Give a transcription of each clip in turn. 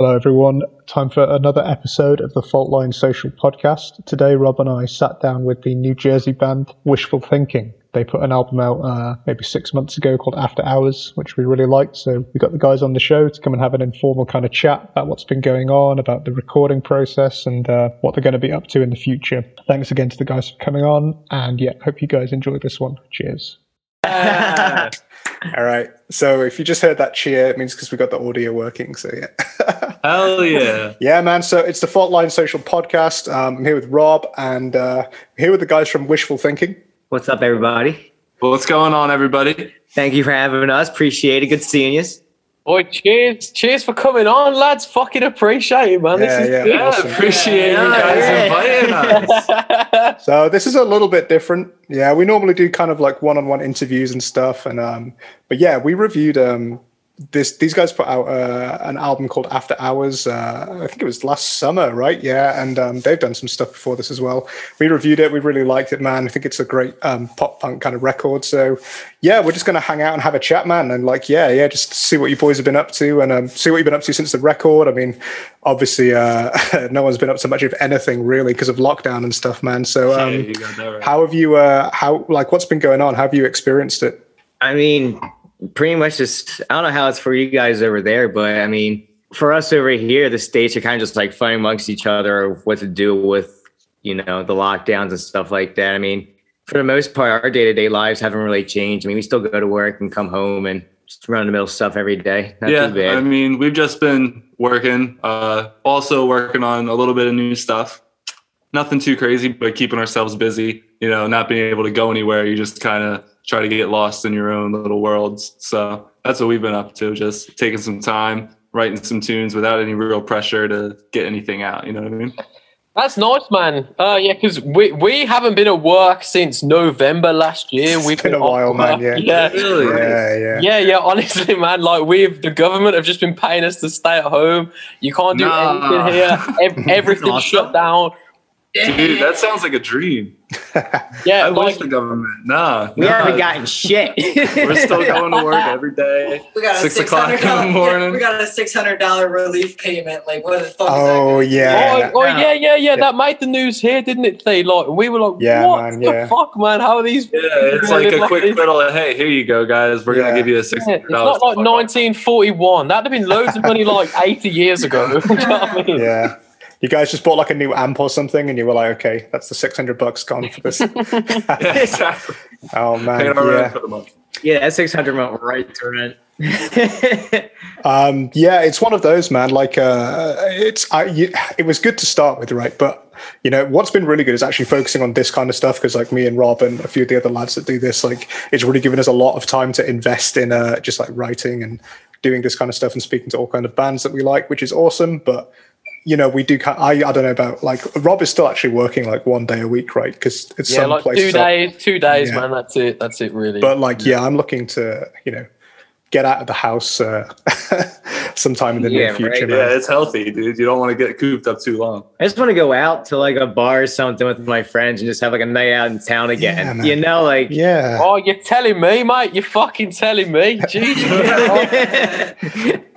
Hello, everyone. Time for another episode of the Faultline Social Podcast. Today, Rob and I sat down with the New Jersey band Wishful Thinking. They put an album out uh, maybe six months ago called After Hours, which we really liked. So we got the guys on the show to come and have an informal kind of chat about what's been going on, about the recording process, and uh, what they're going to be up to in the future. Thanks again to the guys for coming on, and yeah, hope you guys enjoy this one. Cheers. All right. So if you just heard that cheer, it means because we got the audio working. So yeah. Hell yeah. yeah, man. So it's the Fault Line Social Podcast. Um, I'm here with Rob and uh, I'm here with the guys from Wishful Thinking. What's up, everybody? Well, what's going on, everybody? Thank you for having us. Appreciate it. Good seeing you. Boy, cheers. Cheers for coming on, lads. Fucking appreciate it, man. Yeah, this is yeah, good. Yeah, Awesome. appreciate you guys Yeah. inviting us. So this is a little bit different. Yeah, we normally do kind of like one-on-one interviews and stuff. And um, but yeah, we reviewed um, this. These guys put out uh, an album called After Hours. Uh, I think it was last summer, right? Yeah, and um, they've done some stuff before this as well. We reviewed it. We really liked it, man. I think it's a great um, pop punk kind of record. So yeah, we're just gonna hang out and have a chat, man. And like, yeah, yeah, just see what you boys have been up to and um, see what you've been up to since the record. I mean, obviously, uh, no one's been up to much of anything really because of lockdown and stuff, man. So Yeah, um, you that right. how have you? Uh, how like what's been going on? How have you experienced it? I mean, pretty much just, I don't know how it's for you guys over there, but I mean, for us over here, the states are kind of just like fighting amongst each other what to do with, you know, the lockdowns and stuff like that. I mean, for the most part, our day to day lives haven't really changed. I mean, we still go to work and come home and just run the mill stuff every day. Not yeah, too bad. I mean, we've just been working, uh, also working on a little bit of new stuff. Nothing too crazy, but keeping ourselves busy. You know, not being able to go anywhere. You just kind of try to get lost in your own little worlds. So that's what we've been up to. Just taking some time, writing some tunes without any real pressure to get anything out. You know what I mean? That's nice, man. Uh, yeah, because we, we haven't been at work since November last year. It's We've been a while, man, yeah. yeah. Really? Yeah, yeah. Yeah, yeah, honestly, man. Like we've the government have just been paying us to stay at home. You can't do Nah. anything here. Ev- everything's Awesome. shut down. Dude, that sounds like a dream. Yeah, I like, wish the government. Nah, we nah. haven't gotten shit. We're still going to work every day. We got a Six six o'clock in the morning. We got a six hundred dollar relief payment. Like what the fuck? Oh is that oh, yeah. Oh, oh yeah, yeah, yeah. That made the news here, didn't it? They like we were like, Yeah, what man, the yeah. fuck, man? How are these? Yeah, it's like a quick this? little. Hey, here you go, guys. We're Yeah. gonna give you a six. Yeah, it's not like 1941. That'd have been loads of money like 80 years ago. You know what I mean? Yeah. You guys just bought like a new amp or something, and you were like, "Okay, that's the six hundred bucks gone for this." Yeah, exactly. oh man, yeah. for the yeah, that 600 went right to rent. Um, yeah, it's one of those, man. Like, uh, it's I, you, it was good to start with, right? But you know, what's been really good is actually focusing on this kind of stuff because, like, me and Rob and a few of the other lads that do this, like, it's really given us a lot of time to invest in uh, just like writing and doing this kind of stuff and speaking to all kind of bands that we like, which is awesome. But you know, we do. I I don't know about like Rob is still actually working like one day a week, right? Because it's Yeah, some like two days, two days, Yeah. man. That's it. That's it, really. but like, yeah, I'm looking to you know get out of the house uh, sometime in the Yeah, near future. right. Yeah, it's healthy, dude. You don't want to get cooped up too long. I just want to go out to like a bar or something with my friends and just have like a night out in town again. man. you know, like Yeah. oh, you're telling me, mate? You're fucking telling me? Jesus.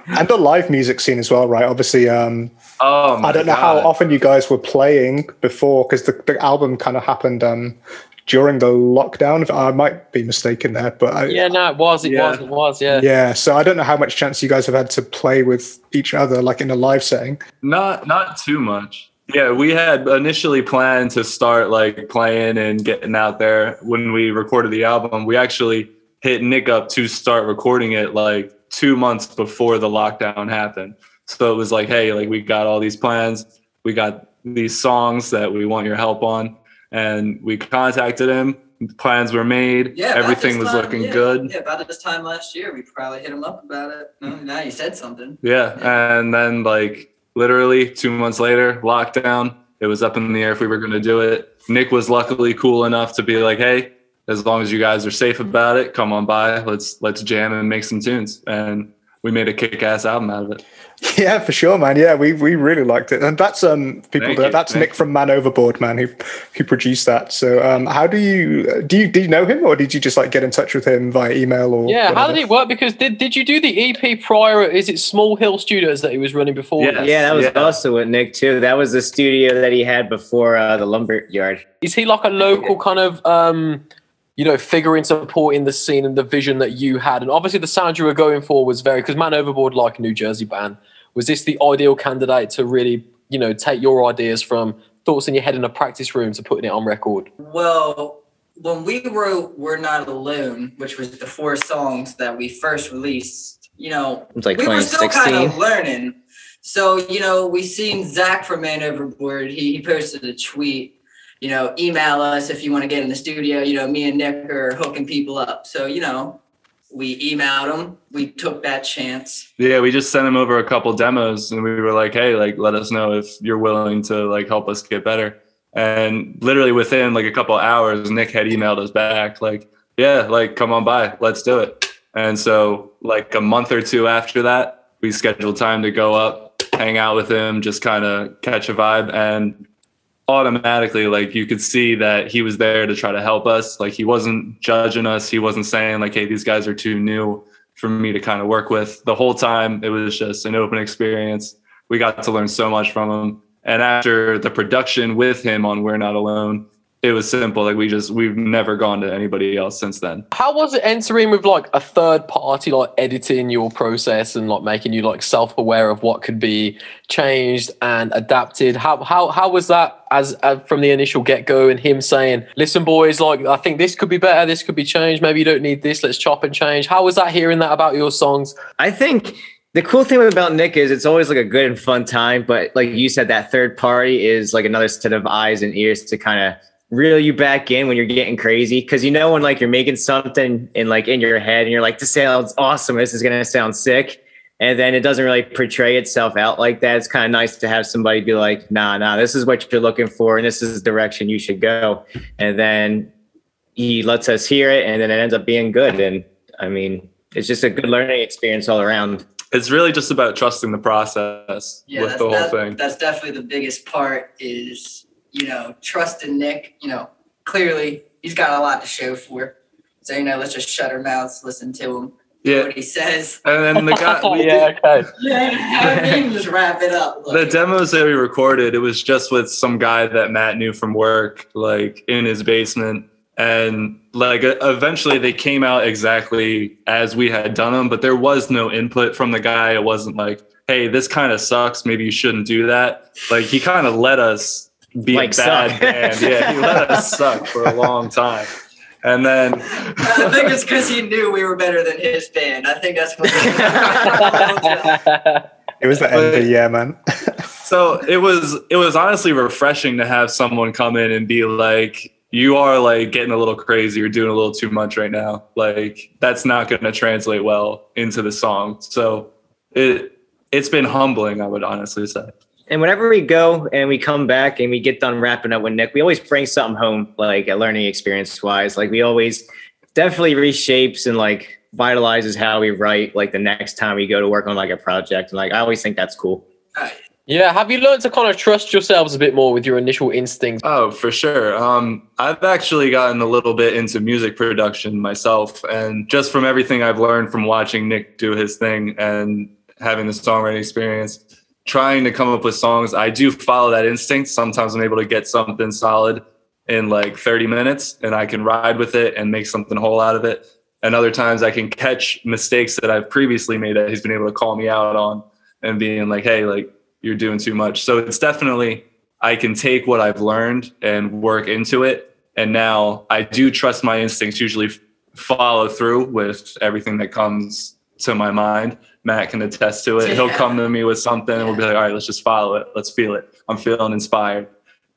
and the live music scene as well, right? Obviously, um, Oh, my I don't know how often you guys were playing before because the, the album kind of happened um, during the lockdown. I might be mistaken there, but I, yeah, no, it was, it Yeah. was, it was, yeah. yeah. So I don't know how much chance you guys have had to play with each other, like in a live setting. Not not too much. Yeah, we had initially planned to start like playing and getting out there when we recorded the album. We actually hit Nik up to start recording it like two months before the lockdown happened. So it was like, hey, like we got all these plans, we got these songs that we want your help on, and we contacted him. Plans were made. Yeah, everything was time- looking yeah, good. Yeah, about this time last year, we probably hit him up about it. No, now you said something. Yeah. And then like literally two months later, lockdown. It was up in the air if we were going to do it. Nik was luckily cool enough to be like, "Hey, as long as you guys are safe about it, come on by. Let's let's jam and make some tunes." And we made a kick-ass album out of it. Yeah, for sure, man. Yeah, we we really liked it, and that's um people Thank that you, that's thank Nik from Man Overboard, man, who who produced that. So, um, how do you do you do you know him, or did you just like get in touch with him via email or? Yeah, how did it work? Because did did you do the EP prior? Is it Small Hill Studios that he was running before? Yeah. Yeah, that was Yeah. also with Nik too. That was the studio that he had before uh, the lumber yard. Is he like a local kind of um, you know, figure in supporting the scene and the vision that you had? And obviously the sound you were going for was very because Man Overboard like a New Jersey band. Was this the ideal candidate to really, you know, take your ideas from thoughts in your head in a practice room to putting it on record? Well, when we wrote "We're Not Alone," which was the four songs that we first released, you know, It was like we were still kind of learning. So, you know, we seen Zach from Man Overboard. He, he posted a tweet, you know, email us if you want to get in the studio. You know, me and Nik are hooking people up. So, you know, we emailed them. We took that chance. Yeah, we just sent them over a couple demos and we were like, hey, like let us know if you're willing to like help us get better. And literally within like a couple hours, Nik had emailed us back, like, yeah, like come on by, let's do it. And so like a month or two after that, we scheduled time to go up, hang out with him, just kind of catch a vibe. And automatically like you could see that he was there to try to help us. Like he wasn't judging us. He wasn't saying like hey these guys are too new for me to kind of work with. The whole time it was just an open experience. We got to learn so much from him. And after the production with him on we're not alone it was simple like we just we've never gone to anybody else since then How was it entering with like a third party, like editing your process and like making you like self aware of what could be changed and adapted? How how how was that as, as from the initial get go and him saying, "Listen, boys, like I think this could be better, this could be changed. Maybe you don't need this. Let's chop and change." How was that hearing that about your songs? I think the cool thing about Nik is it's always like a good and fun time, but like you said, that third party is like another set of eyes and ears to kind of reel you back in when you're getting crazy. Cause you know when like you're making something in like in your head and you're like, this sounds awesome, this is gonna sound sick. And then it doesn't really portray itself out like that. It's kind of nice to have somebody be like, nah, nah, this is what you're looking for, and this is the direction you should go. And then he lets us hear it, and then it ends up being good. And I mean, it's just a good learning experience all around. it's really just about trusting the process Yeah, with the whole that- thing that's definitely the biggest part is, you know, trusting Nik. You know, clearly he's got a lot to show for. So, you know, let's just shut our mouths, listen to him, do yeah what he says. and then the guy we yeah, okay. Yeah, you can just wrap it up. the demos that we recorded, it was just with some guy that Matt knew from work, like in his basement. And like eventually they came out exactly as we had done them, but there was no input from the guy. It wasn't like, hey, this kind of sucks. Maybe you shouldn't do that. Like he kind of let us be Like a bad suck. band. Yeah, he let us suck for a long time. And then I think it's because he knew we were better than his band. I think that's what. It was the But- envy, yeah, man. so it was it was honestly refreshing to have someone come in and be like you are like getting a little crazy you're doing a little too much right now like that's not going to translate well into the song so it it's been humbling i would honestly say And whenever we go and we come back and we get done wrapping up with Nik, we always bring something home, like a learning experience wise. Like we always definitely reshapes and like vitalizes how we write like the next time we go to work on like a project. And like I always think that's cool. yeah, have you learned to kind of trust yourselves a bit more with your initial instincts? oh for sure um i've actually gotten a little bit into music production myself and just from everything i've learned from watching nick do his thing and having the songwriting experience trying to come up with songs. I do follow that instinct. Sometimes I'm able to get something solid in like 30 minutes and I can ride with it and make something whole out of it. And other times I can catch mistakes that I've previously made that he's been able to call me out on and being like, hey, like you're doing too much. So it's definitely, I can take what I've learned and work into it. And now I do trust my instincts, usually follow through with everything that comes to my mind. Matt can attest to it. He'll come to me with something and we'll be like, all right, let's just follow it. Let's feel it. I'm feeling inspired.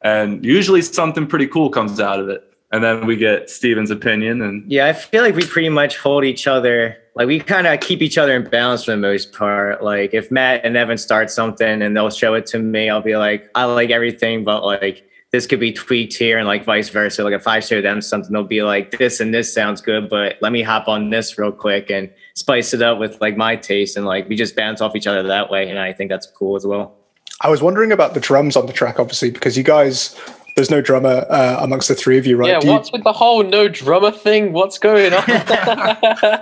And usually something pretty cool comes out of it. And then we get Steven's opinion and Yeah, I feel like we pretty much hold each other. Like we kind of keep each other in balance for the most part. Like if Matt and Evan start something and they'll show it to me, I'll be like, I like everything, but like this could be tweaked here and like vice versa. Like if I show them something, they'll be like, this and this sounds good, but let me hop on this real quick and spice it up with like my taste. And like we just bounce off each other that way. And I think that's cool as well. I was wondering about the drums on the track, obviously, because you guys, there's no drummer uh, amongst the three of you, right? Yeah, Do you- what's with the whole no drummer thing? What's going on?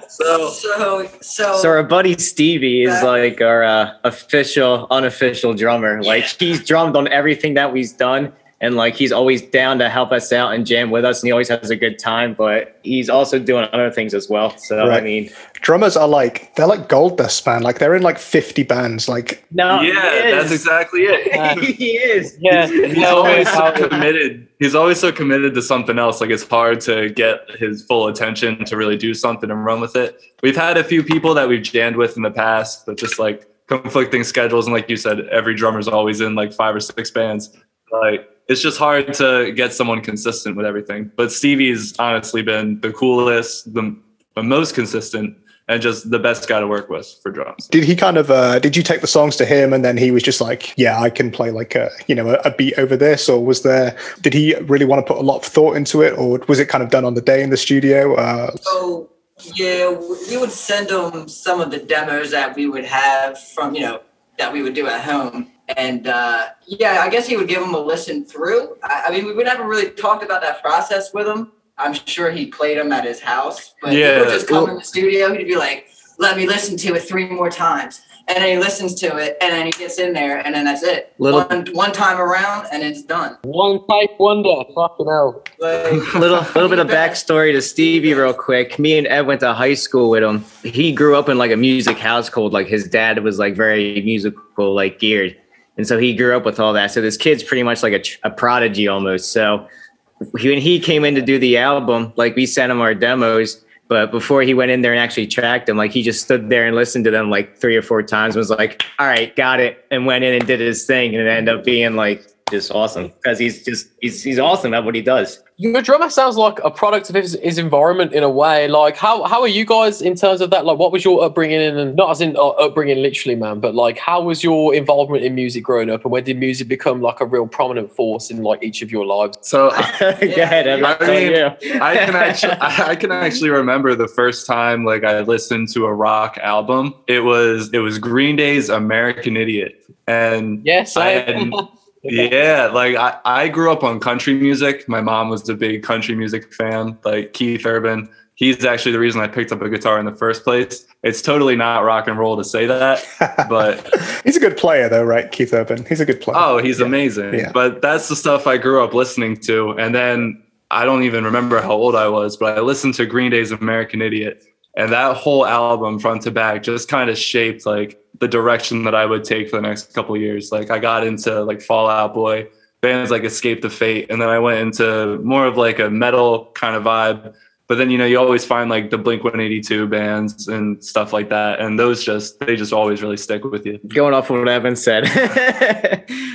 So so so, So our buddy Stevie is like our uh, official, unofficial drummer. Like he's drummed on everything that we've done. And like he's always down to help us out and jam with us, and he always has a good time. But he's also doing other things as well. So I mean, drummers are like they're like gold dust, man. Like they're in like 50 bands. Like no, yeah, that's exactly it. he is. yeah, He's yeah, always so committed. He's always so committed to something else. Like it's hard to get his full attention to really do something and run with it. We've had a few people that we've jammed with in the past, but just like conflicting schedules. And like you said, every drummer's always in like five or six bands. Like it's just hard to get someone consistent with everything. But Stevie's honestly been the coolest, the, the most consistent, and just the best guy to work with for drums. did he kind of uh did you take the songs to him and then he was just like, yeah, I can play like a you know a, a beat over this, or was there did he really want to put a lot of thought into it, or was it kind of done on the day in the studio? Uh, So yeah, we would send them some of the demos that we would have from you know that we would do at home, and uh, yeah, I guess he would give them a listen through. I, I mean, we would never really talked about that process with him. I'm sure he played them at his house, but he Yeah, would just come well- in the studio. He'd be like, "Let me listen to it three more times." And then he listens to it, and then he gets in there, and then that's it. Little- one one time around, and it's done. one take wonder. Fucking hell. Like, little little bit of backstory to Stevie real quick. Me and Ed went to high school with him. He grew up in like a music household. Like his dad was like very musical, like geared, and so he grew up with all that. So this kid's pretty much like a, a prodigy almost. So when he came in to do the album, like we sent him our demos. But before he went in there and actually tracked them, like he just stood there and listened to them like three or four times. And was like, "All right, got it," and went in and did his thing, and it ended up being like just awesome because he's just he's he's awesome at what he does. Your drummer sounds like a product of his, his environment in a way. Like, how how are you guys in terms of that? Like, what was your upbringing in, and not as in uh, upbringing literally, man, but like, how was your involvement in music growing up, and when did music become like a real prominent force in like each of your lives? So Go ahead, I mean, Yeah. I can actually I I can actually remember the first time like I listened to a rock album. It was it was Green Day's American Idiot. And Yes, I I had- yeah, like I, I grew up on country music. My mom was a big country music fan, like Keith Urban. He's actually the reason I picked up a guitar in the first place. It's totally not rock and roll to say that, but he's a good player though, right? Keith Urban. He's a good player. Oh, he's amazing. Yeah. But that's the stuff I grew up listening to. And then I don't even remember how old I was, but I listened to Green Day's American Idiot. And that whole album, front to back, just kind of shaped like the direction that I would take for the next couple years. Like I got into like Fall Out Boy, bands like Escape the Fate, and then I went into more of like a metal kind of vibe. But then you know you always find like the Blink 182 bands and stuff like that, and those just they just always really stick with you. Going off of what Evan said.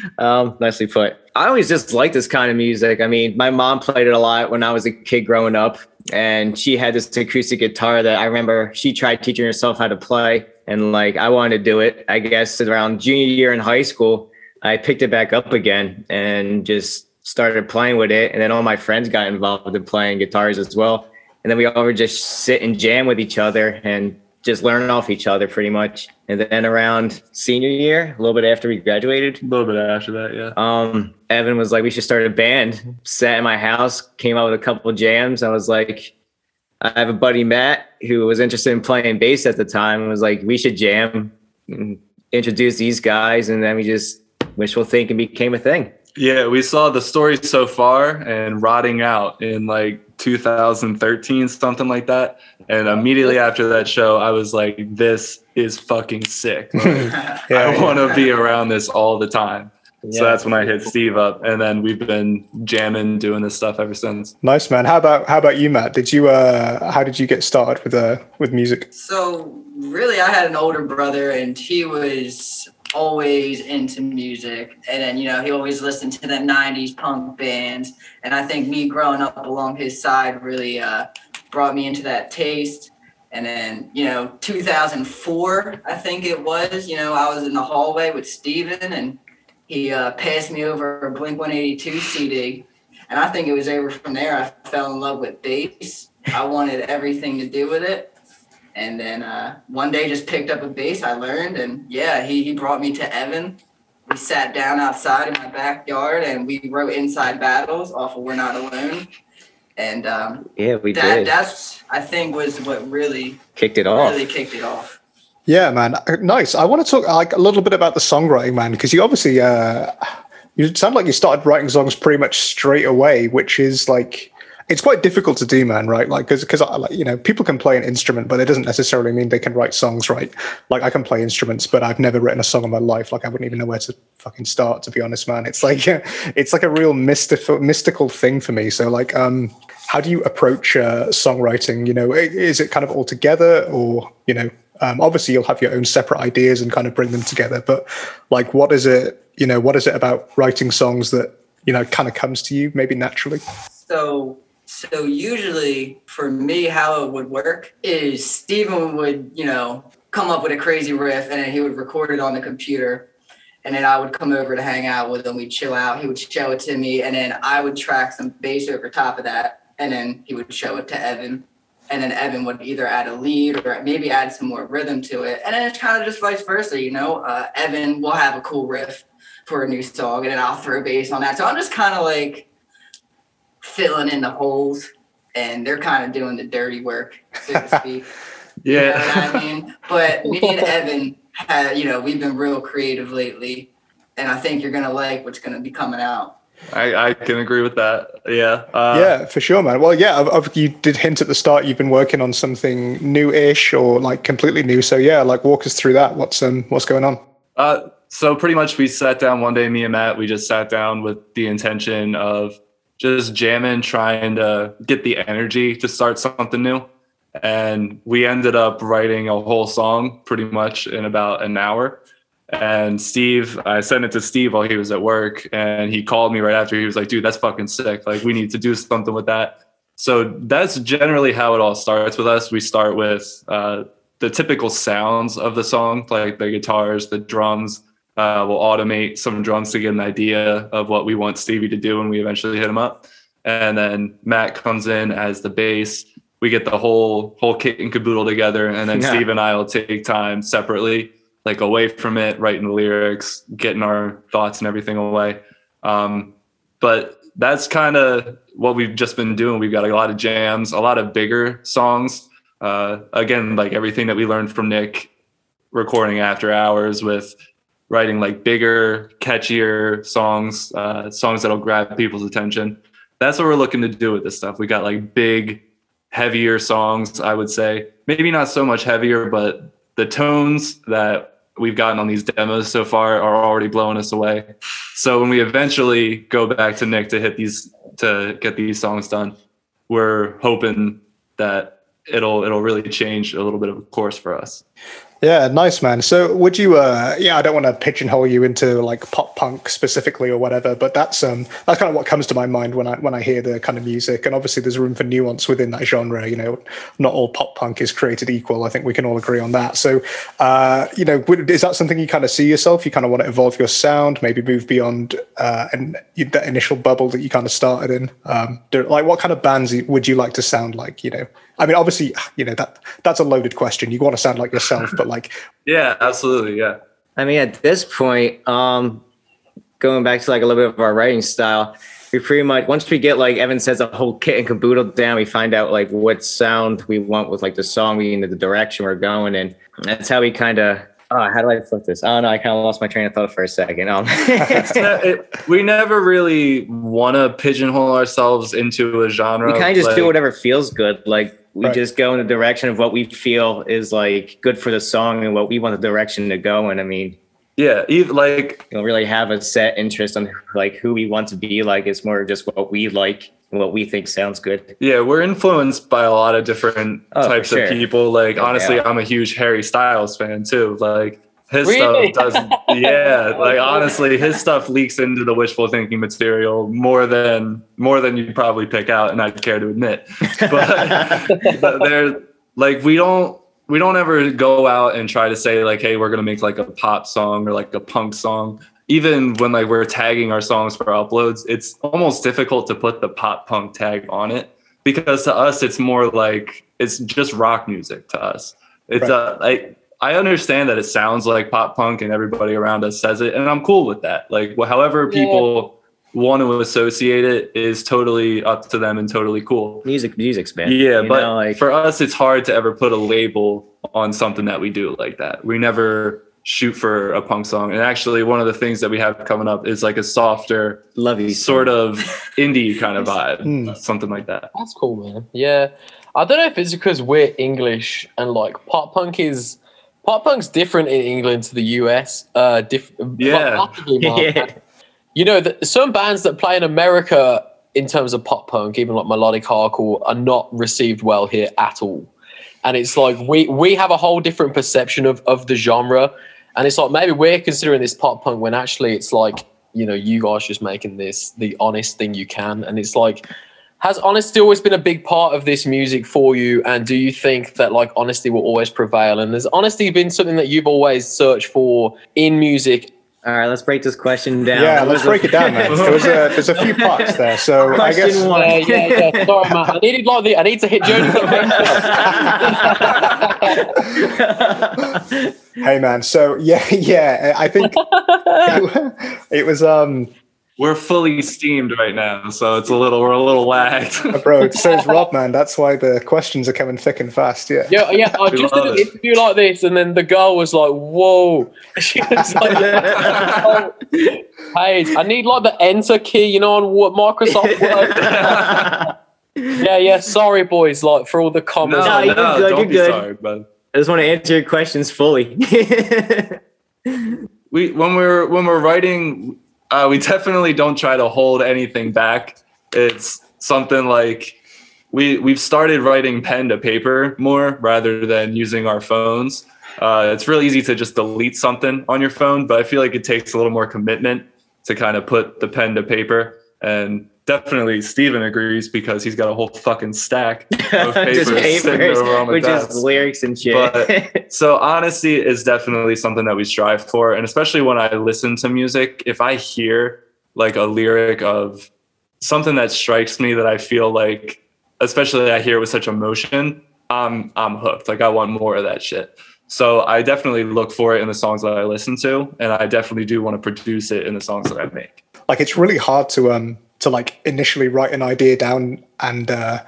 um, nicely put. I always just like this kind of music. I mean, my mom played it a lot when I was a kid growing up, and she had this acoustic guitar that I remember she tried teaching herself how to play. And like, I wanted to do it. I guess around junior year in high school, I picked it back up again and just started playing with it. And then all my friends got involved in playing guitars as well. And then we all would just sit and jam with each other and just learn off each other pretty much. And then around senior year, a little bit after we graduated, A little bit after that, yeah. um, Evan was like, we should start a band. Sat in my house, came out with a couple of jams. I was like, I have a buddy Matt who was interested in playing bass at the time and was like, we should jam and introduce these guys. And then we just wishful thinking became a thing. Yeah, we saw the story so far and rotting out in like 2013, something like that. And immediately after that show, I was like, this is fucking sick. Like, I want to be around this all the time. So that's when I hit Steve up. And then we've been jamming, doing this stuff ever since. Nice man. How about how about you, Matt? Did you uh how did you get started with uh with music? So really, I had an older brother, and he was always into music. And then you know, he always listened to the '90s punk bands. And I think me growing up along his side really uh, brought me into that taste. And then you know, 2004, I think it was. You know, I was in the hallway with Steven and he uh, passed me over a Blink 182 CD. And I think it was over from there I fell in love with bass. I wanted everything to do with it. And then uh, one day just picked up a bass I learned. And yeah, he, he brought me to Evan. We sat down outside in my backyard and we wrote Inside Battles off of We're Not Alone. And um, Yeah, we that did. that's I think was what really Kicked it off. really kicked it off. Yeah, man, nice. I want to talk like a little bit about the songwriting, man, because you obviously uh, you sound like you started writing songs pretty much straight away, which is like it's quite difficult to do, man. Right? Like because because like, you know people can play an instrument, but it doesn't necessarily mean they can write songs, right? Like I can play instruments, but I've never written a song in my life. Like I wouldn't even know where to fucking start, to be honest, man. It's like it's like a real mystical mystical thing for me. So like um. How do you approach uh, songwriting? You know, is it kind of all together, or you know, um, obviously you'll have your own separate ideas and kind of bring them together but like what is it you know what is it about writing songs that you know kind of comes to you maybe naturally So so usually for me how it would work is Steven would, you know, come up with a crazy riff and then he would record it on the computer. And then I would come over to hang out with him. We'd chill out. He would show it to me. And then I would track some bass over top of that. And then he would show it to Evan. And then Evan would either add a lead or maybe add some more rhythm to it. And then it's kind of just vice versa, you know. Uh, Evan will have a cool riff for a new song, and then I'll throw bass on that. So I'm just kind of like filling in the holes, and they're kind of doing the dirty work, so to speak. You know Yeah. I mean? But me and Evan, have, you know, we've been real creative lately, and I think you're gonna like what's gonna be coming out. I, I can agree with that. Yeah. Uh, yeah for sure man well yeah I've, I've, you did hint at the start you've been working on something new-ish or like completely new so yeah like walk us through that what's um what's going on Uh, so pretty much we sat down one day, me and Matt, we just sat down with the intention of just jamming, trying to get the energy to start something new. And we ended up writing a whole song pretty much in about an hour. And Steve, I sent it to Steve while he was at work, and he called me right after. He was like, dude, that's fucking sick. Like, we need to do something with that. So that's generally how it all starts with us. We start with uh, the typical sounds of the song, like the guitars, the drums. Uh, we'll automate some drums to get an idea of what we want Stevie to do when we eventually hit him up. And then Matt comes in as the bass. We get the whole whole kit and caboodle together, and then Yeah. Steve and I will take time separately, like away from it, writing the lyrics, getting our thoughts and everything away. Um, but that's kind of what we've just been doing. We've got a lot of jams, a lot of bigger songs. Uh, again, like everything that we learned from Nik recording after hours with writing like bigger, catchier songs, uh, songs that'll grab people's attention. That's what we're looking to do with this stuff. We got like big, heavier songs, I would say. Maybe not so much heavier, but the tones that we've gotten on these demos so far are already blowing us away. So when we eventually go back to Nik to hit these to get these songs done, we're hoping that it'll it'll really change a little bit of a course for us. Yeah, nice man. So would you uh yeah, I don't want to pigeonhole you into like pop punk specifically or whatever, but that's um that's kind of what comes to my mind when I when I hear the kind of music and obviously there's room for nuance within that genre, you know. Not all pop punk is created equal. I think we can all agree on that. So uh you know, is that something you kind of see yourself? You kind of want to evolve your sound, maybe move beyond uh and that initial bubble that you kind of started in. Um like what kind of bands would you like to sound like, you know? I mean, obviously, you know, that that's a loaded question. You want to sound like yourself, but like Yeah, absolutely. Yeah. I mean, at this point, um, going back to like a little bit of our writing style, we pretty much once we get like Evan says a whole kit and caboodle down, we find out like what sound we want with like the song, we into the direction we're going, and that's how we kind of. Oh, how do I flip this? Oh no, I kind of lost my train of thought for a second. Um, It's it- we never really want to pigeonhole ourselves into a genre. we kind of just do whatever feels good. Like we Right. just go in the direction of what we feel is like good for the song and what we want the direction to go. And I mean, Yeah, even like we don't really have a set interest on like who we want to be like. It's more just what we like and what we think sounds good. yeah, we're influenced by a lot of different Oh, types sure. of people. Like No honestly, doubt. I'm a huge Harry Styles fan too. Like his Really? stuff does yeah, like honestly, his stuff leaks into the wishful thinking material more than more than you'd probably pick out and I'd care to admit. But but like we don't we don't ever go out and try to say like hey we're gonna make like a pop song or like a punk song even when like we're tagging our songs for uploads, it's almost difficult to put the pop punk tag on it because to us it's more like it's just rock music to us. It's Right. uh, like I understand that it sounds like pop punk and everybody around us says it, and I'm cool with that. Like wh- however Yeah. people want to associate it is totally up to them and totally cool. Music, music's man. Yeah, You but know, like for us, it's hard to ever put a label on something that we do like that. We never shoot for a punk song. And actually, one of the things that we have coming up is like a softer, love you sort of indie kind of vibe, Hmm. something like that. That's cool, man. Yeah, I don't know if it's because we're English and like pop punk is pop punk's different in England to the US. Uh, diff- Yeah. like. Yeah. You know, the, some bands that play in America in terms of pop punk, even like melodic hardcore, are not received well here at all. And it's like we we have a whole different perception of of the genre, and it's like maybe we're considering this pop punk when actually it's like you know you guys just making this the honest thing you can, and it's like has honesty always been a big part of this music for you? And do you think that like honesty will always prevail? And has honesty been something that you've always searched for in music? All right, let's break this question down. Yeah, What let's was the- break it down, man. There was a, there's a few parts there. So I guess one. Yeah, yeah, yeah. Sorry, man. I needed like the, I need to hit Jody. Hey man, so yeah, yeah, I think it was um We're fully steamed right now, so it's a little we're a little lagged. bro, so is Rob man. That's why the questions are coming thick and fast, yeah. Yeah, yeah. I just did an it. interview like this, and then the girl was like, "Whoa!" She was like, oh, "Paige, I need like the enter key, you know, on what Microsoft Word." yeah, yeah. Sorry, boys, like for all the no, comments. No, you're no, good, don't you're be good. sorry, bud. I just want to answer your questions fully. we when we're when we're writing uh, we definitely don't try to hold anything back. It's something like we we've started writing pen to paper more rather than using our phones. Uh, it's really easy to just delete something on your phone but i feel like it takes a little more commitment to kind of put the pen to paper and definitely steven agrees because he's got a whole fucking stack of papers, just sitting over on the which desk. is lyrics and shit. But- So honesty is definitely something that we strive for, and especially when I listen to music, if I hear like a lyric of something that strikes me that I feel like, especially I hear it with such emotion, I'm I'm hooked. Like I want more of that shit. So I definitely look for it in the songs that I listen to, and I definitely do want to produce it in the songs that I make. Like it's really hard to um to like initially write an idea down and uh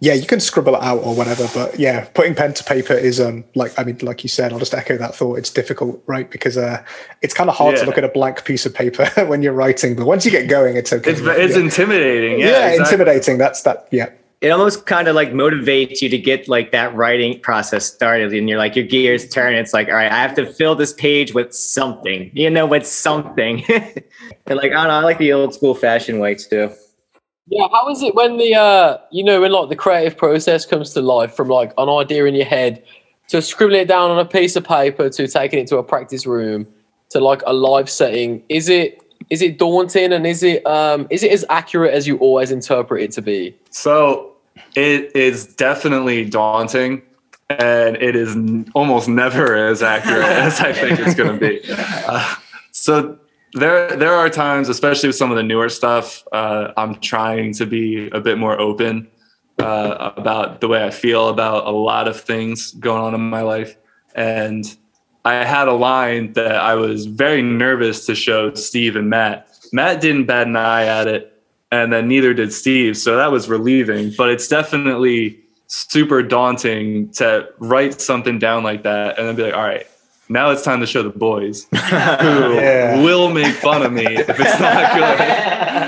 yeah, you can scribble it out or whatever, but yeah, putting pen to paper is um like I mean, like you said, I'll just echo that thought. It's difficult, right? Because uh it's kind of hard to look at a blank piece of paper when you're writing, but once you get going, it's okay. It's it's yeah. intimidating. yeah, Yeah, exactly. intimidating. That's that. Yeah, it almost kind of like motivates you to get like that writing process started and you're like your gears turn it's like all right i have to fill this page with something you know with something and like i don't know i like the old school fashion way too Yeah, how is it when the uh you know when like the creative process comes to life from like an idea in your head to scribbling it down on a piece of paper to taking it to a practice room to like a live setting? Is it is it daunting and is it um is it as accurate as you always interpret it to be? So it is definitely daunting, and it is n- almost never as accurate as I think it's going to be. Uh, so there, there are times, especially with some of the newer stuff, uh, I'm trying to be a bit more open uh, about the way I feel about a lot of things going on in my life, and I had a line that I was very nervous to show Steve and Matt. Matt didn't bat an eye at it and then neither did Steve. So that was relieving, but it's definitely super daunting to write something down like that and then be like, all right, now it's time to show the boys who Yeah. will make fun of me if it's not good.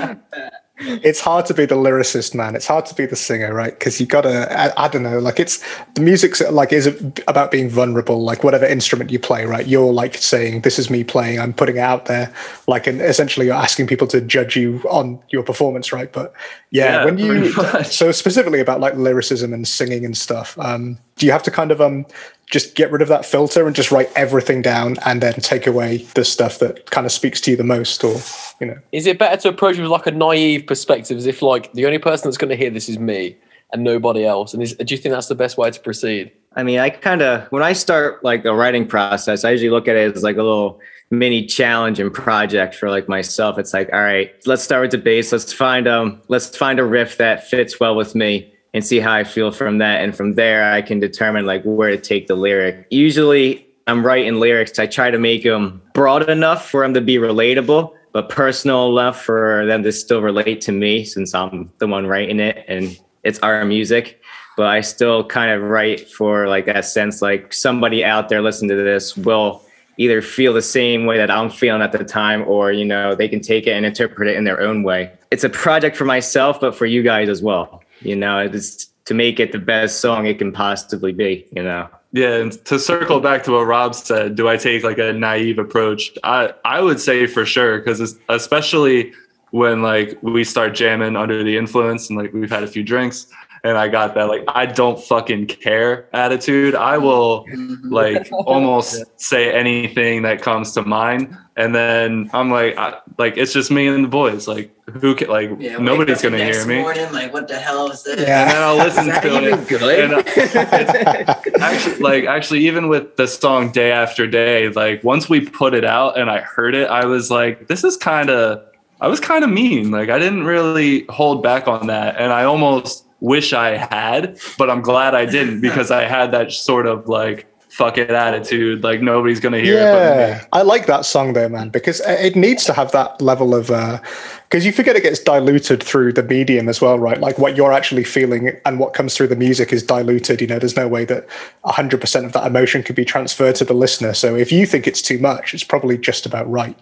it's hard to be the lyricist, man. It's hard to be the singer, right? Because you gotta. I, I don't know. Like it's the music's like is about being vulnerable. Like whatever instrument you play, right? You're like saying, "This is me playing. I'm putting it out there." Like, and essentially, you're asking people to judge you on your performance, right? But yeah, Yeah, when you so specifically about like lyricism and singing and stuff, um, do you have to kind of um just get rid of that filter and just write everything down and then take away the stuff that kind of speaks to you the most, or you know? Is it better to approach it with like a naive perspective, as if like the only person that's going to hear this is me and nobody else? And is, do you think that's the best way to proceed? I mean, I kind of when I start like the writing process, I usually look at it as like a little mini challenge and project for like myself. It's like, all right, let's start with the bass. Let's find um let's find a riff that fits well with me and see how I feel from that. And from there I can determine like where to take the lyric. Usually I'm writing lyrics. I try to make them broad enough for them to be relatable, but personal enough for them to still relate to me since I'm the one writing it and it's our music. But I still kind of write for like that sense, like somebody out there listening to this will either feel the same way that I'm feeling at the time, or you know, they can take it and interpret it in their own way. It's a project for myself, but for you guys as well. You know, it's to make it the best song it can possibly be, you know. Yeah, and to circle back to what Rob said, do I take like a naive approach? I I would say for sure because especially when like we start jamming under the influence and like we've had a few drinks and I got that like I don't fucking care attitude. I will like almost say anything that comes to mind, and then I'm like, I, like it's just me and the boys. Like who can like Yeah, nobody's gonna hear next me. Morning, like, what the hell is this? Yeah. And then I'll listen Is that to even it. good? And, uh, actually like actually even with the song day after day like once we put it out and i heard it i was like this is kind of i was kind of mean like i didn't really hold back on that and i almost wish i had but i'm glad i didn't because i had that sort of like fuck it attitude like nobody's gonna hear it. Yeah, I like that song though, man, because it needs to have that level of uh, because you forget it gets diluted through the medium as well, right? Like what you're actually feeling and what comes through the music is diluted. You know, there's no way that 100% of that emotion could be transferred to the listener. So if you think it's too much, it's probably just about right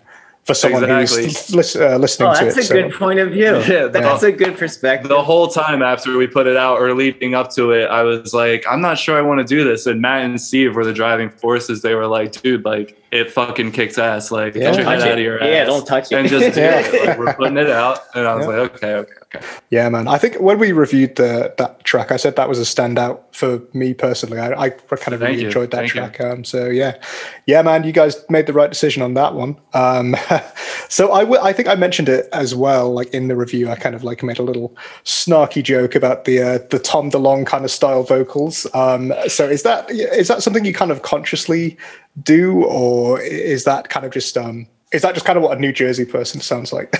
for someone Exactly. who's lis- uh, listening Oh, to that's a so- good point of view. Yeah, that's a good perspective. the whole time after we put it out or leading up to it, I was like, I'm not sure I want to do this. And Matt and Steve were the driving forces. They were like, dude, like it fucking kicks ass. Like Yeah. get your head Touch out of your Yeah, don't touch it. And just do it. Like, we're putting it out. And I was Yeah. like, okay, okay, okay. Yeah, man. I think when we reviewed the that track, I said that was a standout for me personally. I, I kind of Thank really you. enjoyed that Thank track. Um, so yeah, yeah, man. You guys made the right decision on that one. Um, so I think I mentioned it as well. Like in the review, I kind of like made a little snarky joke about the uh, the Tom DeLonge kind of style vocals. Um, so is that is that something you kind of consciously do, or is that kind of just um, is that just kind of what a New Jersey person sounds like?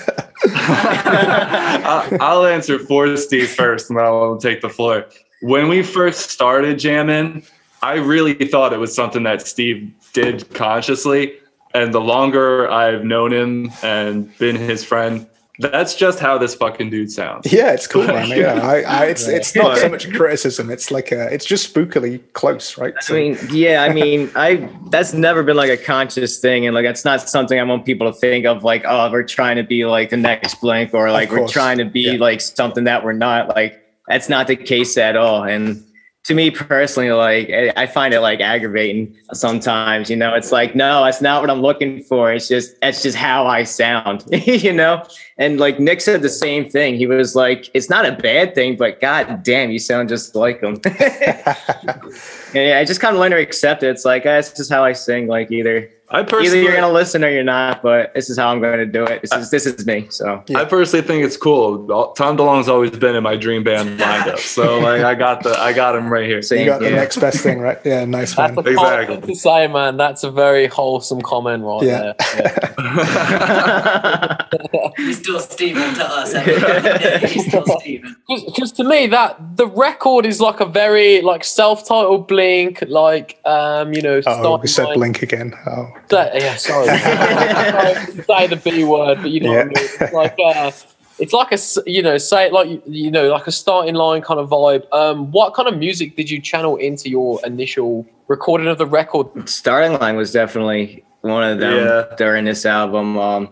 I- uh, I'll answer for Steve first, and then I'll take the floor. When we first started jamming, I really thought it was something that Steve did consciously. And the longer I've known him and been his friend, that's just how this fucking dude sounds. Yeah, it's cool, man. Yeah, I, I, it's it's not so much criticism. It's like a, it's just spookily close, right? I mean, yeah, I mean, I that's never been like a conscious thing, and like that's not something I want people to think of. Like, oh, we're trying to be like the next Blink, or like we're trying to be Yeah. like something that we're not. Like, that's not the case at all. And to me personally, like I I find it like aggravating sometimes. You know, it's like, no, that's not what I'm looking for. It's just that's just how I sound. you know, and like Nik said the same thing. He was like, it's not a bad thing, but god damn, you sound just like him. And yeah, I just kind of learned to accept it. It's like, this is how I sing. Like either I either personally, you're gonna listen or you're not, but this is how I'm going to do it. This is this is me. So I personally think it's cool. Tom DeLonge's always been in my dream band lineup, so like I got the I got him right here. So you same. got the next best thing, right? Yeah, nice That's man. a Exactly. to say, man. That's a very wholesome comment right Yeah. there. Yeah. He's still Steven to us. At the end of the day, He's still Steven. Because to me, that the record is like a very like self-titled Blink, like um, you know, Oh, we said line- blink again. Oh, That- yeah, sorry. Sorry to say the B word, but you know what I mean. It's like uh, it's like a s- you know, say it like you- you know, like a starting line kind of vibe. Um, what kind of music did you channel into your initial recording of the record? Starting line was definitely one of them Yeah. during this album. Um,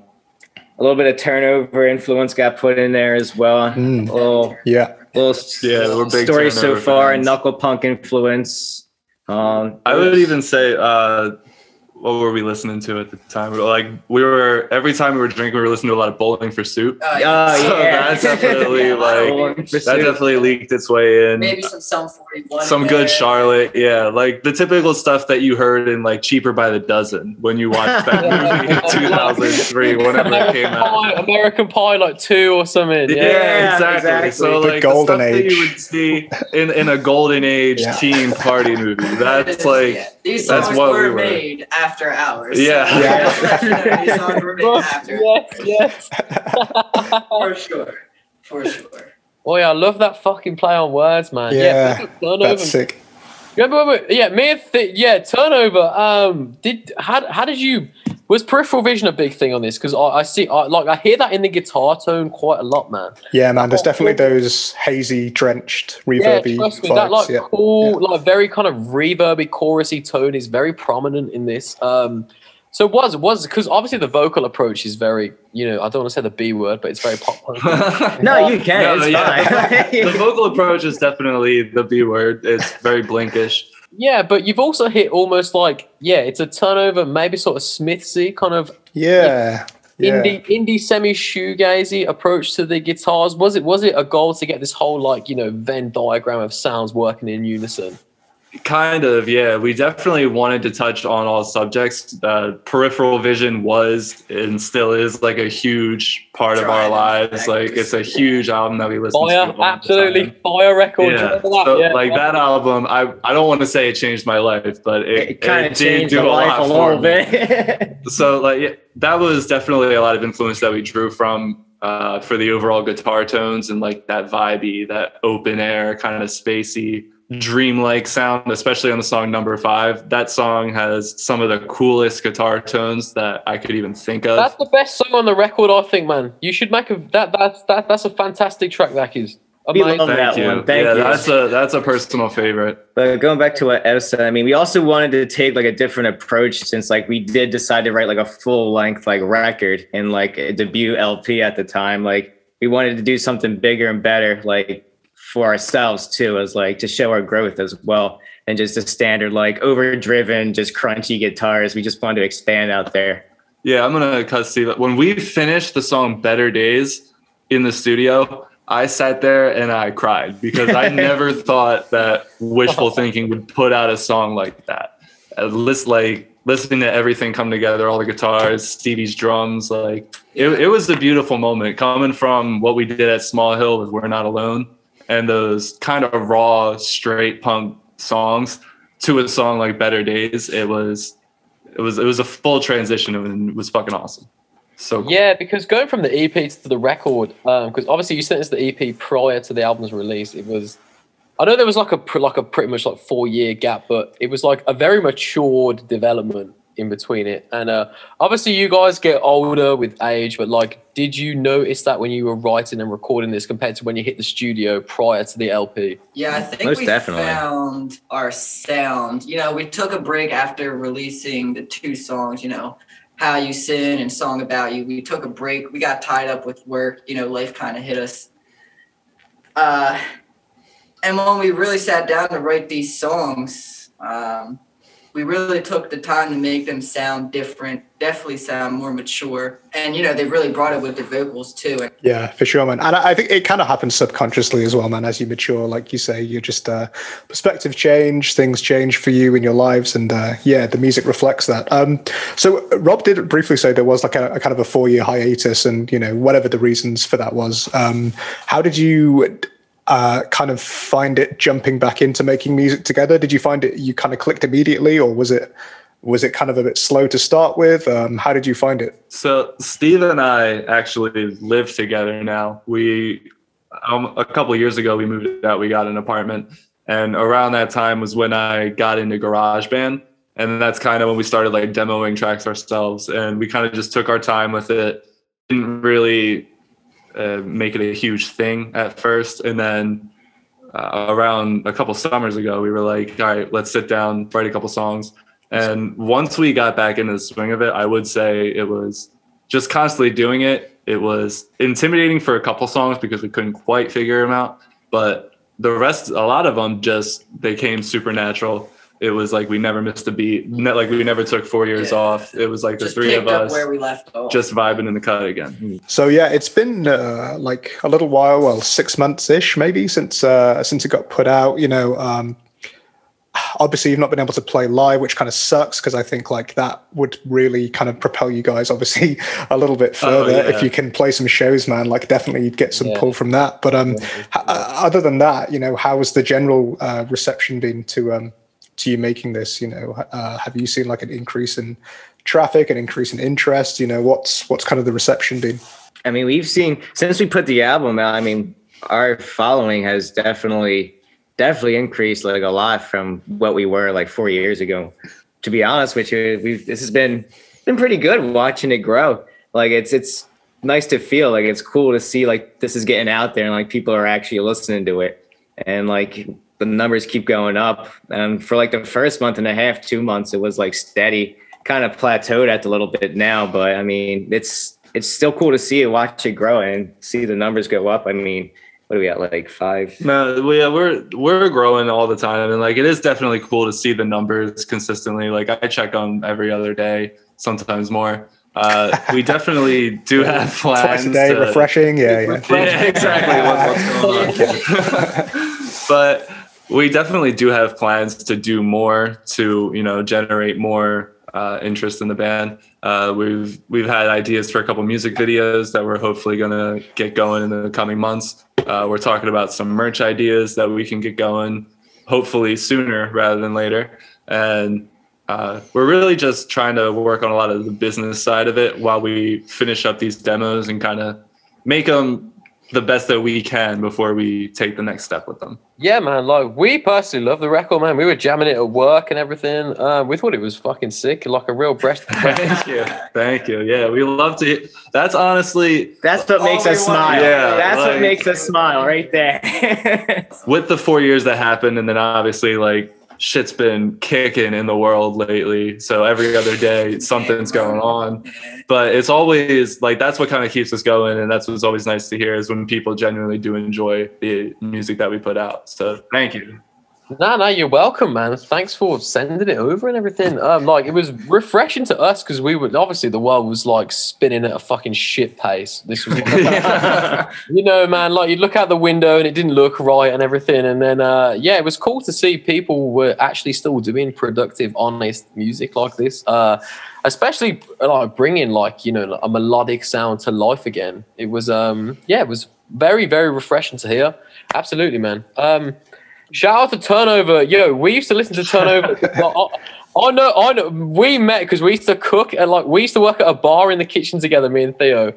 a little bit of turnover influence got put in there as well. Mm. A little yeah. little Yeah, we're big story so far, fans. Knuckle Puck influence. Um, I would even say, uh, what were we listening to at the time? Like we were every time we were drinking, we were listening to a lot of Bowling for Soup. Uh, Oh So yeah, that's definitely Yeah, like that Soup. definitely leaked its way in. maybe some Sum 41. Some in good there. Charlotte, yeah, like the typical stuff that you heard in like Cheaper by the Dozen when you watched that movie in 2003, whenever it came out. American Pie, like two or something. Yeah, Yeah. exactly. exactly. So The like golden the stuff that age. you would see in, in a golden age Yeah. teen party movie. That's Yeah, like these that's what were we were. made after after hours. Yeah. Yeah. These songs were after, yes, yes. for sure, for sure. Oh yeah, I love that fucking play on words, man. Yeah, turnover. That's sick. Yeah, but, but, yeah, me and Th- yeah, turnover. Um, did how how did you was peripheral vision a big thing on this? Because I, I see, I, like, I hear that in the guitar tone quite a lot, man. Yeah, man. There's definitely those hazy, drenched, Yeah, reverby trust me, vibes. that like yeah. cool, like very kind of reverby, chorusy tone is very prominent in this. Um, so it was was because obviously the vocal approach is very, you know, I don't want to say the B word, but it's very pop. No, you can. No, it's yeah. fine. the vocal approach is definitely the B word. It's very blinkish. Yeah, but you've also hit almost like yeah, it's a turnover, maybe sort of Smithsy kind of Yeah. Yeah. indie indie semi shoegazy approach to the guitars. Was it was it a goal to get this whole like you know Venn diagram of sounds working in unison? Kind of, yeah. We definitely wanted to touch on all subjects. Uh, peripheral vision was and still is like a huge part of our Driving lives. Like it's a huge album that we listen to. Fire, all the absolutely fire record. Yeah. That? So, Yeah. like that album, I, I don't want to say it changed my life, but it, it kind it of did changed do a life lot a for little me. bit. so like yeah, that was definitely a lot of influence that we drew from uh, for the overall guitar tones and like that vibey, that open air kind of spacey, dreamlike sound, especially on the song number five. That song has some of the coolest guitar tones that I could even think of. That's the best song on the record, I think, man. You should make a that that's that that's a fantastic track, that is. We love Thank that you. one. Thank yeah, you. that's a that's a personal favorite. But going back to what Ev said, I mean, we also wanted to take like a different approach since like we did decide to write like a full length like record and like a debut LP at the time. Like we wanted to do something bigger and better, like for ourselves too, as like to show our growth as well. And just the standard like overdriven, just crunchy guitars. We just wanted to expand out there. Yeah, I'm gonna cut Steve. When we finished the song "Better Days" in the studio, I sat there and I cried because I never thought that Wishful Thinking would put out a song like that. At least, like listening to everything come together, all the guitars, Stevie's drums, like it, it was a beautiful moment coming from what we did at Small Hill with "We're Not Alone" and those kind of raw, straight punk songs to a song like "Better Days." It was it was it was a full transition and it was fucking awesome. So cool. Yeah, because going from the EP to the record, um, because obviously you sent us the EP prior to the album's release. It was, I know there was like a like a pretty much like four year gap, but it was like a very matured development in between it. And uh, obviously you guys get older with age, but like, did you notice that when you were writing and recording this compared to when you hit the studio prior to the LP? Yeah, I think Most we definitely. found our sound. You know, we took a break after releasing the two songs, you know, How You Sin and Song About You. We took a break. We got tied up with work. You know, life kind of hit us. Uh, and when we really sat down to write these songs, um, we really took the time to make them sound different, definitely sound more mature. And, you know, they really brought it with the vocals too. Yeah, for sure, man. And I I think it kind of happens subconsciously as well, man. As you mature, like you say, you're just uh, perspective change, things change for you in your lives, and uh, yeah, the music reflects that. Um, so Rob did briefly say there was like a, a kind of a four-year hiatus, and you know whatever the reasons for that was. Um, how did you? Uh, kind of find it jumping back into making music together? Did you find it you kind of clicked immediately, or was it was it kind of a bit slow to start with? Um, how did you find it? So Steve and I actually live together now. We um, a couple years ago we moved out. We got an apartment, and around that time was when I got into GarageBand, and that's kind of when we started like demoing tracks ourselves. And we kind of just took our time with it. Didn't really uh, make it a huge thing at first, and then uh, around a couple summers ago, we were like, all right, let's sit down, write a couple songs. And once we got back into the swing of it, I would say it was just constantly doing it. It was intimidating for a couple songs because we couldn't quite figure them out. But the rest, a lot of them just, they came supernatural. It was like we never missed a beat. Like we never took four years Yeah. off. It was like the just three of us where we left off. just vibing in the cut again. So yeah, it's been uh, like a little while, well, six months ish, maybe since uh, since it got put out. You know, um, obviously you've not been able to play live, which kind of sucks because I think like that would really kind of propel you guys, obviously, a little bit Oh, further yeah. if you can play some shows, man. Like definitely you'd get some Yeah. pull from that. But um, h- uh, other than that, you know, how has the general uh, reception been to um, to you making this? You know, uh, have you seen like an increase in traffic, an increase in interest? You know, what's what's kind of the reception been? I mean, we've seen since we put the album out. I mean, our following has definitely definitely increased like a lot from what we were like four years ago. To be honest with you, we've this has been been pretty good watching it grow. Like it's it's nice to feel like it's cool to see like this is getting out there and like people are actually listening to it and like the numbers keep going up and for like the first month and a half two months it was like steady kind of plateaued at a little bit now but i mean it's it's still cool to see it watch it grow and see the numbers go up i mean what are we at like five No, we, yeah, we're we're growing all the time, and like it is definitely cool to see the numbers consistently. Like I check on every other day, sometimes more. Uh, we definitely do have plans. Twice a day, to- refreshing. Yeah, yeah. Yeah, exactly. What- what's going on? but we definitely do have plans to do more to you know generate more uh, interest in the band. Uh, we've we've had ideas for a couple music videos that we're hopefully gonna get going in the coming months. Uh, we're talking about some merch ideas that we can get going hopefully sooner rather than later. And uh, we're really just trying to work on a lot of the business side of it while we finish up these demos and kind of make them the best that we can before we take the next step with them. Yeah, man. Like we personally love the record, man. We were jamming it at work and everything. Um, we thought it was fucking sick, like a real breast. Thank you. Thank you. Yeah, we love to. That's honestly that's what makes us we want. smile Yeah, that's like- what makes us smile right there with the four years that happened, and then obviously like shit's been kicking in the world lately. So every other day something's going on. But it's always like that's what kind of keeps us going, and that's what's always nice to hear is when people genuinely do enjoy the music that we put out. So thank you. No, no, you're welcome, man. Thanks for sending it over and everything. Um, like it was refreshing to us because we were obviously the world was like spinning at a fucking shit pace. This was, you know, man. Like you look out the window and it didn't look right and everything, and then uh, yeah, it was cool to see people were actually still doing productive, honest music like this. Uh, especially like bringing like you know a melodic sound to life again. It was um yeah, it was very very refreshing to hear. Absolutely, man. Um, Shout out to Turnover. Yo, we used to listen to Turnover. I, I know, I know. We met because we used to cook and like we used to work at a bar in the kitchen together, me and Theo.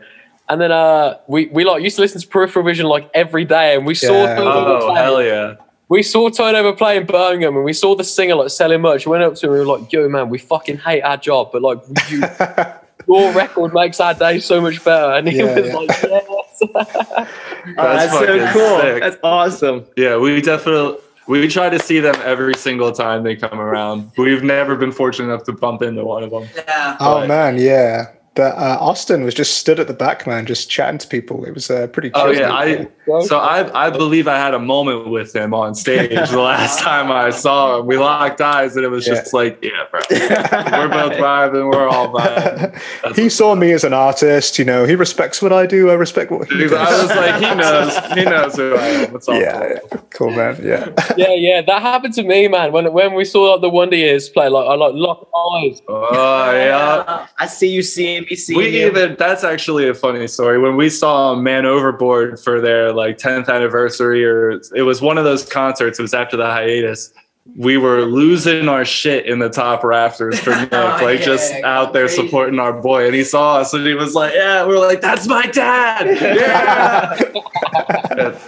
And then uh, we we like used to listen to Peripheral Vision like every day, and we saw Yeah. Turnover Oh play. hell yeah! we saw Turnover play in Birmingham, and we saw the singer like selling merch. We went up to him and we were like, "Yo, man, we fucking hate our job, but like you, your record makes our day so much better." And he Yeah, was yeah. like, "Yes." Oh, that's, so cool sick. that's awesome Yeah, we definitely we try to see them every single time they come around. We've never been fortunate enough to bump into one of them. Yeah. Oh But- man, yeah. But uh, Austin was just stood at the back, man, just chatting to people. It was uh, pretty. Oh yeah, I so I I believe I had a moment with him on stage the last time I saw him. We locked eyes and it was just like, yeah, bro. We're both vibing, we're all vibing. That's he saw me as an artist. You know, he respects what I do. I respect what he does. I was like, he knows, he knows who I am. It's all yeah, yeah, cool, man. Yeah, yeah, yeah, that happened to me, man. When when we saw like the Wonder Years play, like I like locked eyes. Oh yeah. i see you seeing me We even that's actually a funny story. When we saw Man Overboard for their like 10th anniversary, or it was one of those concerts, it was after the hiatus. We were losing our shit in the top rafters for Nik, Oh, like yeah, just yeah, out there crazy. supporting our boy. And he saw us and he was like, Yeah, we are like, That's my dad. Yeah.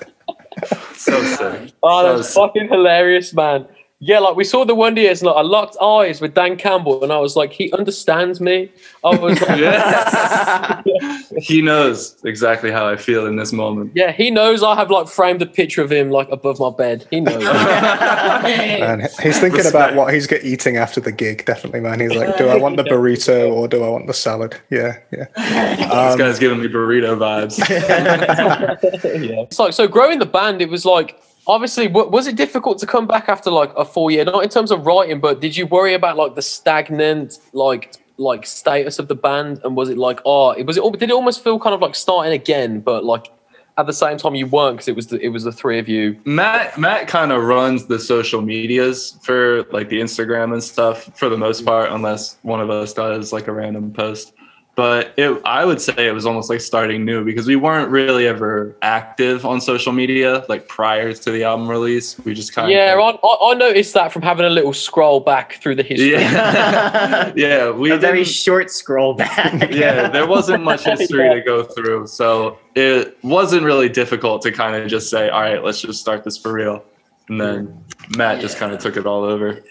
so sick. Oh, So that's sick. fucking hilarious, man. Yeah, like we saw the Wonder Years, and like, I locked eyes with Dan Campbell, and I was like, he understands me. I was like, Yeah. he knows exactly how I feel in this moment. yeah, he knows I have like framed a picture of him like above my bed. He knows. man. He's thinking about what he's get eating after the gig. Definitely, man. He's like, do I want the burrito or do I want the salad? Yeah, yeah. this Um, guy's giving me burrito vibes. yeah. It's like so growing the band. It was like obviously was it difficult to come back after like a full year? Not in terms of writing, but did you worry about like the stagnant like like status of the band? And was it like oh, it was it did it almost feel kind of like starting again, but like at the same time you weren't because it was the, it was the three of you. Matt Matt kind of runs the social medias for like the Instagram and stuff for the most part, unless one of us does like a random post. But it, I would say it was almost like starting new because we weren't really ever active on social media like prior to the album release. We just kind Yeah, of I, I noticed that from having a little scroll back through the history. yeah, yeah. We a very didn't- short scroll back. yeah, there wasn't much history Yeah. to go through, so it wasn't really difficult to kind of just say, "All right, let's just start this for real," and then Matt just kind of took it all over.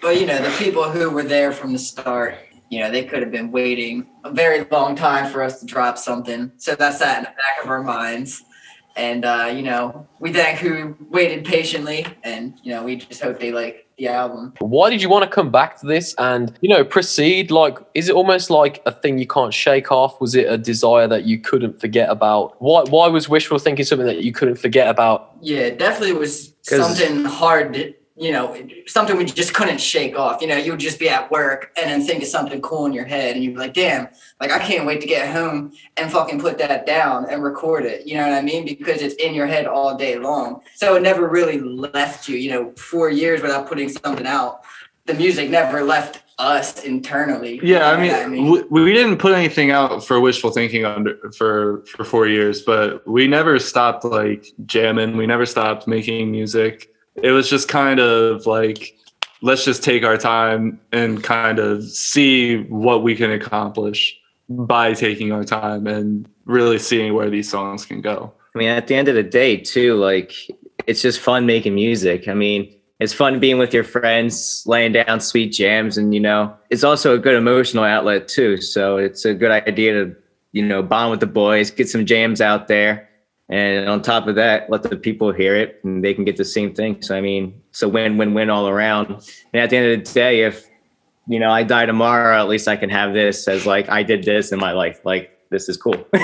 But you know, the people who were there from the start, you know, they could have been waiting a very long time for us to drop something. So that's that in the back of our minds. And uh, you know, we thank who waited patiently, and you know, we just hope they like the album. Why did you want to come back to this and you know proceed? Like, is it almost like a thing you can't shake off? Was it a desire that you couldn't forget about? Why why was wishful thinking something that you couldn't forget about? Yeah, it definitely was something hard. To, you know, something we just couldn't shake off. You know, you would just be at work and then think of something cool in your head, and you'd be like, "Damn, like I can't wait to get home and fucking put that down and record it." You know what I mean? Because it's in your head all day long. So it never really left you. You know, four years without putting something out, the music never left us internally. Yeah, I mean, what we, we didn't put anything out for wishful thinking under for for four years, but we never stopped like jamming. We never stopped making music. It was just kind of like let's just take our time and kind of see what we can accomplish by taking our time and really seeing where these songs can go. I mean, at the end of the day, too, like it's just fun making music. I mean, it's fun being with your friends, laying down sweet jams, and you know, it's also a good emotional outlet too. So it's a good idea to, you know, bond with the boys, get some jams out there, and on top of that, let the people hear it, and they can get the same thing. So I mean, so win-win-win all around. And at the end of the day, if you know I die tomorrow, at least I can have this as like I did this in my life. Like this is cool.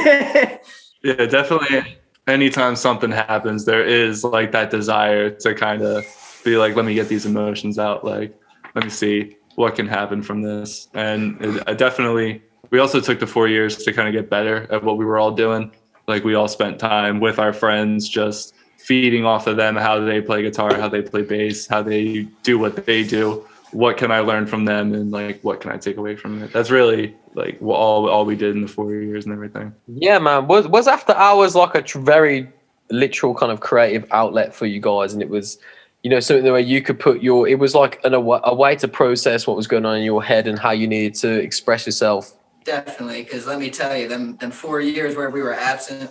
Yeah, definitely. Anytime something happens, there is like that desire to kind of be like, let me get these emotions out. Like, let me see what can happen from this. And I definitely, we also took the four years to kind of get better at what we were all doing. Like, we all spent time with our friends, just feeding off of them, how they play guitar, how they play bass, how they do what they do. What can I learn from them, and like, what can I take away from it? That's really like all all we did in the four years and everything. Yeah, man. Was was after hours like a tr- very literal kind of creative outlet for you guys, and it was, you know, something where you could put your. It was like an, a, a way to process what was going on in your head and how you needed to express yourself. Definitely, because let me tell you, them them four years where we were absent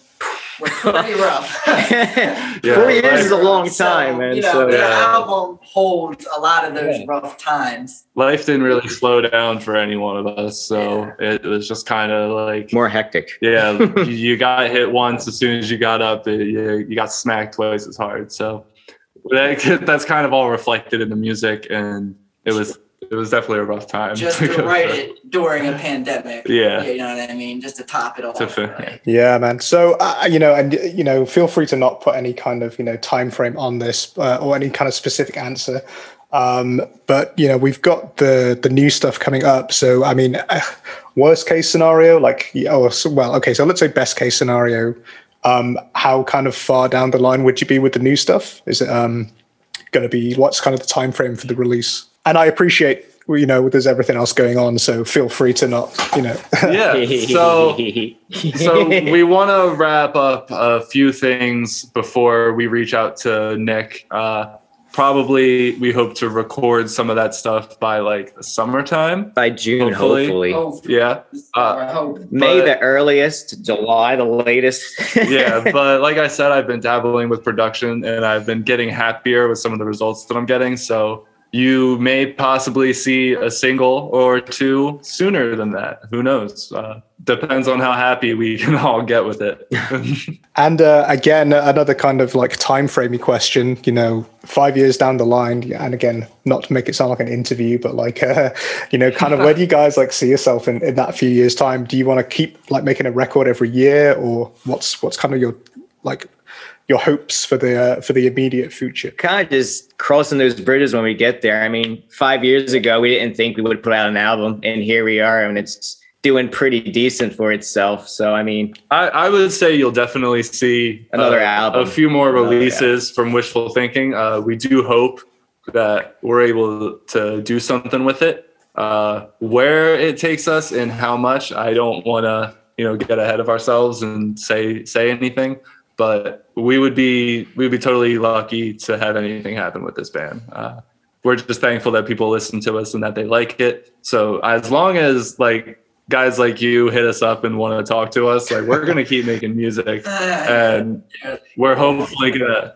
were pretty rough. Yeah, Four years is a like- long So, time, man. You know, so the Yeah. album holds a lot of those Yeah. rough times. life didn't really slow down for any one of us so it was just kind of like more hectic. yeah you- you got hit once as soon as you got up it, you, you got smacked twice as hard so that, that's kind of all reflected in the music and it was it was definitely a rough time Just to to write through. it during a pandemic. Yeah. You know what I mean? Just to top it off. Right? Yeah, man. So uh, you know, and you know, feel free to not put any kind of you know time frame on this uh, or any kind of specific answer. Um, but you know, we've got the the new stuff coming up. So I mean, uh, worst case scenario, like oh so- well, okay. So let's say best case scenario. Um, how kind of far down the line would you be with the new stuff? Is it um, going to be what's kind of the time frame for the release? And I appreciate you know there's everything else going on, so feel free to not you know. yeah so so we want to wrap up a few things before we reach out to Nik. Uh, probably we hope to record some of that stuff by like the summertime. by June, Hopefully. hopefully. Oh, Yeah, Uh, I hope. May but- the earliest, July the latest. yeah. But like I said, I've been dabbling with production and I've been getting happier with some of the results that I'm getting. So you may possibly see a single or two sooner than that. Who knows? Uh, depends on how happy we can all get with it. And uh, again, another kind of like time framey question. You know, five years down the line, and again, not to make it sound like an interview, but like, uh, you know, kind of where do you guys like see yourself in, in that few years' time? Do you want to keep like making a record every year, or what's what's kind of your like your hopes for the uh, for the immediate future? kind of just crossing those bridges when we get there. I mean, five years ago, we didn't think we would put out an album, and here we are, and it's doing pretty decent for itself. So, I mean, I, I would say you'll definitely see Another uh, album. a few more Another releases from Wishful Thinking. Uh, we do hope that we're able to do something with it. Uh, where it takes us and how much, I don't want to you know get ahead of ourselves and say say anything. But we would be we'd be totally lucky to have anything happen with this band. Uh, we're just thankful that people listen to us and that they like it. So as long as like guys like you hit us up and want to talk to us, like we're gonna keep making music, and we're hopefully gonna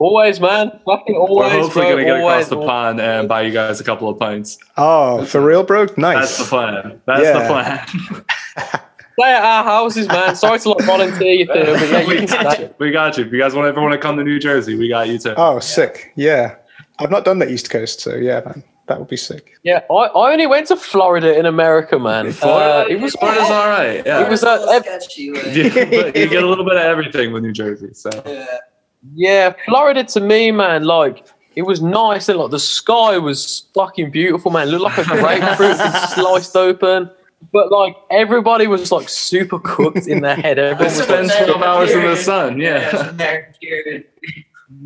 Always, man. Fucking always. we're hopefully bro, gonna get always, across the pond and buy you guys a couple of pints. Oh, for real, bro? Nice. That's the plan. That's Yeah. the plan. Stay at our houses, man. Sorry to like volunteer you too, but yeah, you we can got you. We got you. If you guys want ever want to come to New Jersey, we got you too. Oh, sick. Yeah. I've not done the East Coast, so yeah, man. That would be sick. Yeah, I, I only went to Florida in America, man. Florida, Uh, it was Florida's all right. Yeah. It was, uh, ev- sketchy, like, you, you get a little bit of everything with New Jersey. So yeah. Yeah, Florida to me, man, like it was nice and like the sky was fucking beautiful, man. It looked like a grapefruit been sliced open. But like everybody was like super cooked in their head. Everyone was, spend 12 hours in the sun. Yeah. American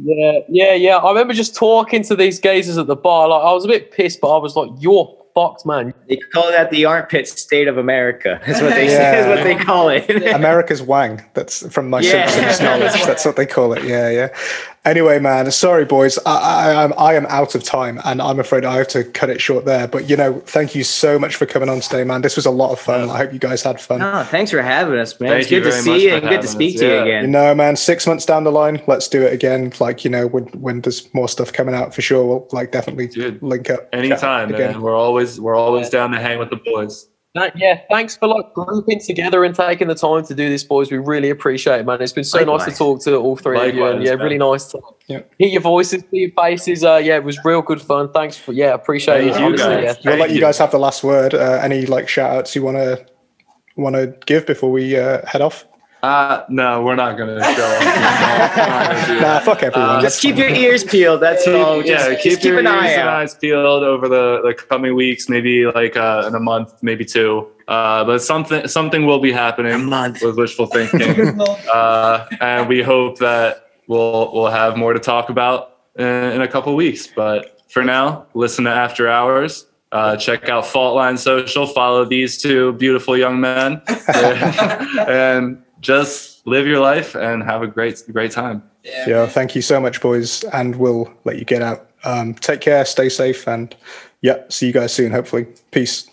yeah, yeah, yeah. I remember just talking to these gazers at the bar. Like I was a bit pissed, but I was like, "You're fucked, man." They call that the armpit state of America. That's what they Yeah. Is what they call it. America's Wang. That's from my Yeah. Simpsons knowledge. That's what they call it. Yeah, yeah. Anyway, man, sorry, boys. I, I, I'm I am out of time, and I'm afraid I have to cut it short there. But you know, thank you so much for coming on today, man. This was a lot of fun. I hope you guys had fun. no, thanks for having us, man. Thank it's good to see you and good to speak us. to you Yeah. You again. know, man, six months down the line, let's do it again. Like, you know, when when there's more stuff coming out for sure, we'll like definitely Dude, link up. chat Anytime, man. We're always we're always down to hang with the boys. That- yeah, thanks for like grouping together and taking the time to do this, boys. We really appreciate it, man. It's been so nice to talk to all three of you, and yeah, man. really nice to Yeah. hear your voices, see your faces. Uh, yeah, it was real good fun. Thanks for yeah, appreciate Thank it. you, honestly, guys. yeah. We'll Thank let you you. guys have the last word. Uh, any like shout outs you want to want to give before we uh, head off? Uh no, we're not gonna show up. We're not gonna do Nah, fuck everyone. Uh, That's Just keep fine. your ears peeled. That's all. yeah, Just, keep, just keep your an ears eye and out. eyes peeled over the, the coming weeks, maybe like uh, in a month, maybe two. Uh, but something something will be happening a month. with wishful thinking, uh, and we hope that we'll we'll have more to talk about in, in a couple weeks. But for now, listen to After Hours. Uh, check out Faultline Social. Follow these two beautiful young men, and just live your life and have a great great time. Yeah. Yeah, thank you so much, boys, and we'll let you get out. Um, take care, stay safe, and yeah, see you guys soon. Hopefully, peace.